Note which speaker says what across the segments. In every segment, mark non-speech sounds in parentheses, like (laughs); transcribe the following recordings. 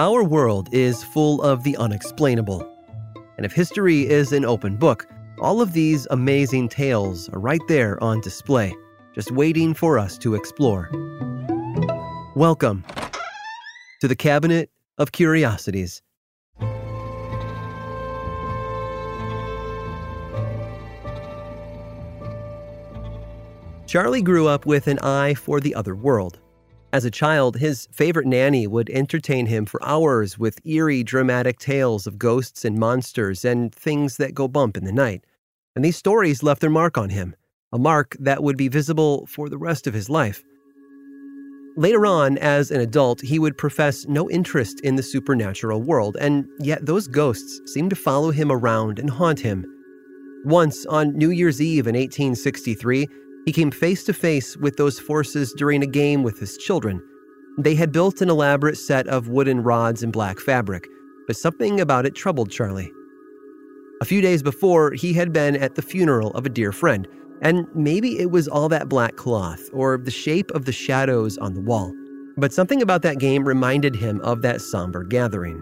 Speaker 1: Our world is full of the unexplainable. And if history is an open book, all of these amazing tales are right there on display, just waiting for us to explore. Welcome to the Cabinet of Curiosities. Charlie grew up with an eye for the other world. As a child, his favorite nanny would entertain him for hours with eerie, dramatic tales of ghosts and monsters and things that go bump in the night. And these stories left their mark on him, a mark that would be visible for the rest of his life. Later on, as an adult, he would profess no interest in the supernatural world, and yet those ghosts seemed to follow him around and haunt him. Once, on New Year's Eve in 1863, he came face to face with those forces during a game with his children. They had built an elaborate set of wooden rods and black fabric, but something about it troubled Charlie. A few days before, he had been at the funeral of a dear friend, and maybe it was all that black cloth or the shape of the shadows on the wall. But something about that game reminded him of that somber gathering.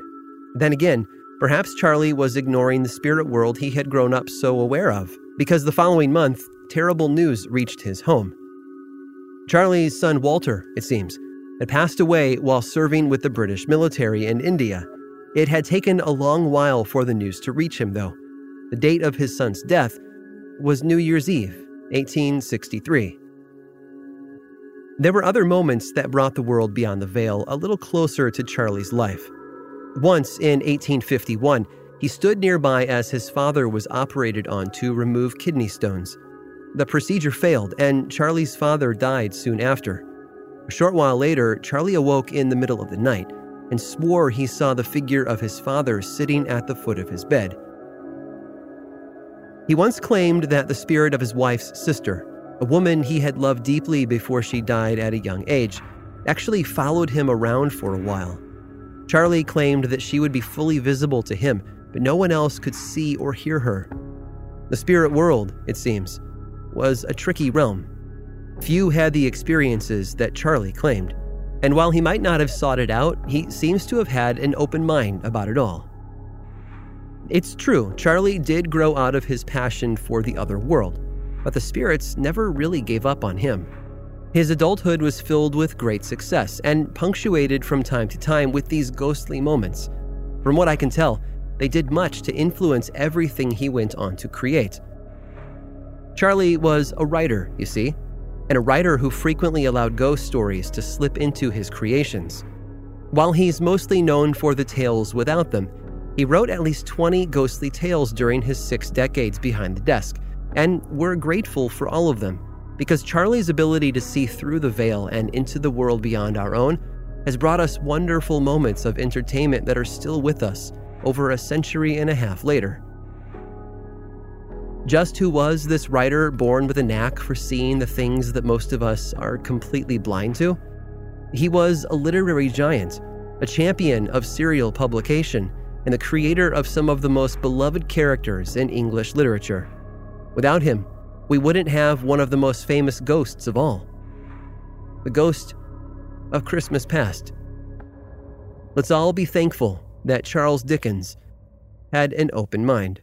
Speaker 1: Then again, perhaps Charlie was ignoring the spirit world he had grown up so aware of, because the following month, terrible news reached his home. Charlie's son Walter, it seems, had passed away while serving with the British military in India. It had taken a long while for the news to reach him, though. The date of his son's death was New Year's Eve, 1863. There were other moments that brought the world beyond the veil a little closer to Charlie's life. Once in 1851, he stood nearby as his father was operated on to remove kidney stones. The procedure failed, and Charlie's father died soon after. A short while later, Charlie awoke in the middle of the night and swore he saw the figure of his father sitting at the foot of his bed. He once claimed that the spirit of his wife's sister, a woman he had loved deeply before she died at a young age, actually followed him around for a while. Charlie claimed that she would be fully visible to him, but no one else could see or hear her. The spirit world, it seems, was a tricky realm. Few had the experiences that Charlie claimed, and while he might not have sought it out, he seems to have had an open mind about it all. It's true, Charlie did grow out of his passion for the other world, but the spirits never really gave up on him. His adulthood was filled with great success and punctuated from time to time with these ghostly moments. From what I can tell, they did much to influence everything he went on to create. Charlie was a writer, you see, and a writer who frequently allowed ghost stories to slip into his creations. While he's mostly known for the tales without them, he wrote at least 20 ghostly tales during his six decades behind the desk, and we're grateful for all of them because Charlie's ability to see through the veil and into the world beyond our own has brought us wonderful moments of entertainment that are still with us over a century and a half later. Just who was this writer born with a knack for seeing the things that most of us are completely blind to? He was a literary giant, a champion of serial publication, and the creator of some of the most beloved characters in English literature. Without him, we wouldn't have one of the most famous ghosts of all the ghost of Christmas past. Let's all be thankful that Charles Dickens had an open mind.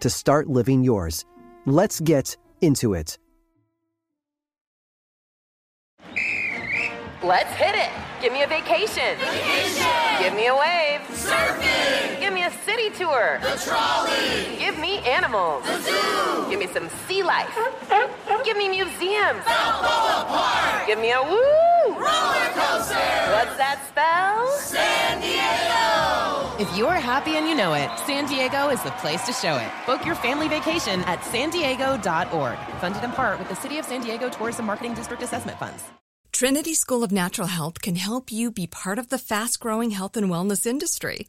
Speaker 2: to start living yours. Let's get into it.
Speaker 3: Let's hit it. Give me a vacation.
Speaker 4: Vacation.
Speaker 3: Give me a wave.
Speaker 4: Surfing.
Speaker 3: Give me a city tour.
Speaker 4: The trolley.
Speaker 3: Give me animals.
Speaker 4: The zoo.
Speaker 3: Give me some sea life. (laughs) Give me museums.
Speaker 4: Balboa Park.
Speaker 3: Give me a woo.
Speaker 4: Roller coaster.
Speaker 3: What's that spell?
Speaker 4: San Diego.
Speaker 5: If you're happy and you know it, San Diego is the place to show it. Book your family vacation at san diego.org. Funded in part with the City of San Diego Tourism Marketing District Assessment Funds.
Speaker 6: Trinity School of Natural Health can help you be part of the fast growing health and wellness industry.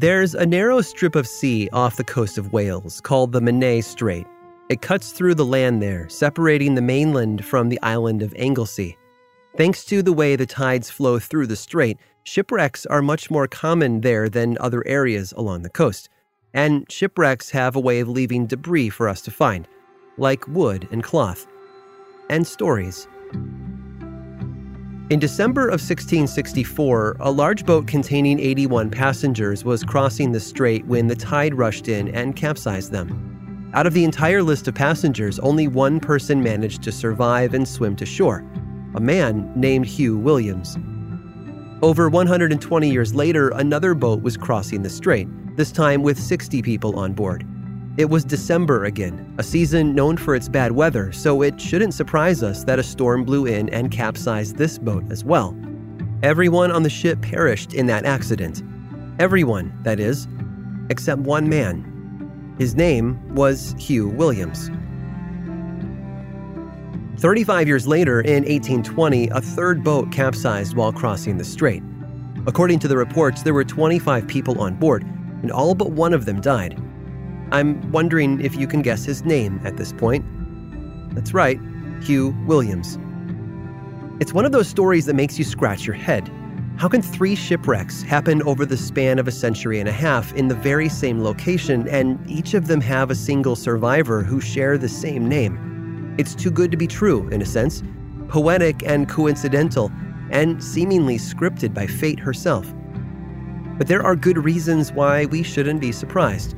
Speaker 1: There's a narrow strip of sea off the coast of Wales called the Menai Strait. It cuts through the land there, separating the mainland from the island of Anglesey. Thanks to the way the tides flow through the strait, shipwrecks are much more common there than other areas along the coast. And shipwrecks have a way of leaving debris for us to find, like wood and cloth, and stories. In December of 1664, a large boat containing 81 passengers was crossing the strait when the tide rushed in and capsized them. Out of the entire list of passengers, only one person managed to survive and swim to shore a man named Hugh Williams. Over 120 years later, another boat was crossing the strait, this time with 60 people on board. It was December again, a season known for its bad weather, so it shouldn't surprise us that a storm blew in and capsized this boat as well. Everyone on the ship perished in that accident. Everyone, that is, except one man. His name was Hugh Williams. 35 years later, in 1820, a third boat capsized while crossing the strait. According to the reports, there were 25 people on board, and all but one of them died. I'm wondering if you can guess his name at this point. That's right, Hugh Williams. It's one of those stories that makes you scratch your head. How can three shipwrecks happen over the span of a century and a half in the very same location, and each of them have a single survivor who share the same name? It's too good to be true, in a sense, poetic and coincidental, and seemingly scripted by fate herself. But there are good reasons why we shouldn't be surprised.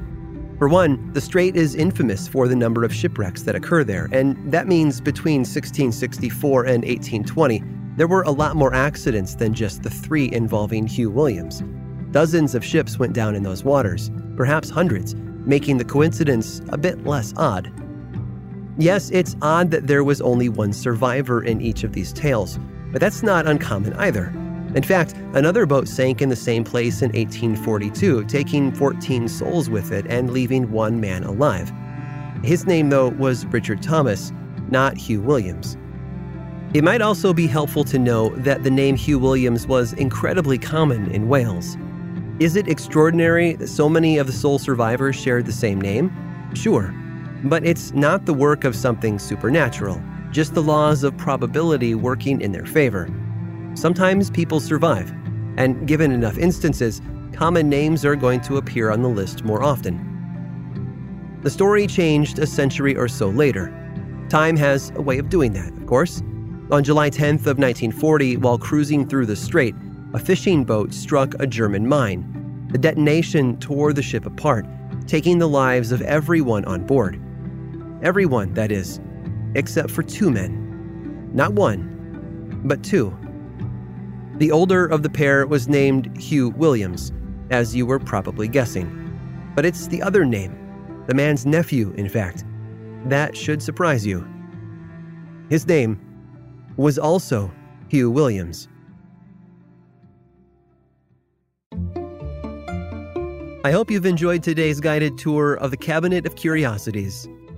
Speaker 1: For one, the strait is infamous for the number of shipwrecks that occur there, and that means between 1664 and 1820, there were a lot more accidents than just the three involving Hugh Williams. Dozens of ships went down in those waters, perhaps hundreds, making the coincidence a bit less odd. Yes, it's odd that there was only one survivor in each of these tales, but that's not uncommon either. In fact, another boat sank in the same place in 1842, taking 14 souls with it and leaving one man alive. His name, though, was Richard Thomas, not Hugh Williams. It might also be helpful to know that the name Hugh Williams was incredibly common in Wales. Is it extraordinary that so many of the sole survivors shared the same name? Sure. But it's not the work of something supernatural, just the laws of probability working in their favor. Sometimes people survive, and given enough instances, common names are going to appear on the list more often. The story changed a century or so later. Time has a way of doing that, of course. On July 10th of 1940, while cruising through the strait, a fishing boat struck a German mine. The detonation tore the ship apart, taking the lives of everyone on board. Everyone, that is, except for two men. Not one, but two. The older of the pair was named Hugh Williams, as you were probably guessing. But it's the other name, The man's nephew, in fact. That should surprise you. His name was also Hugh Williams. I hope you've enjoyed today's guided tour of the Cabinet of Curiosities.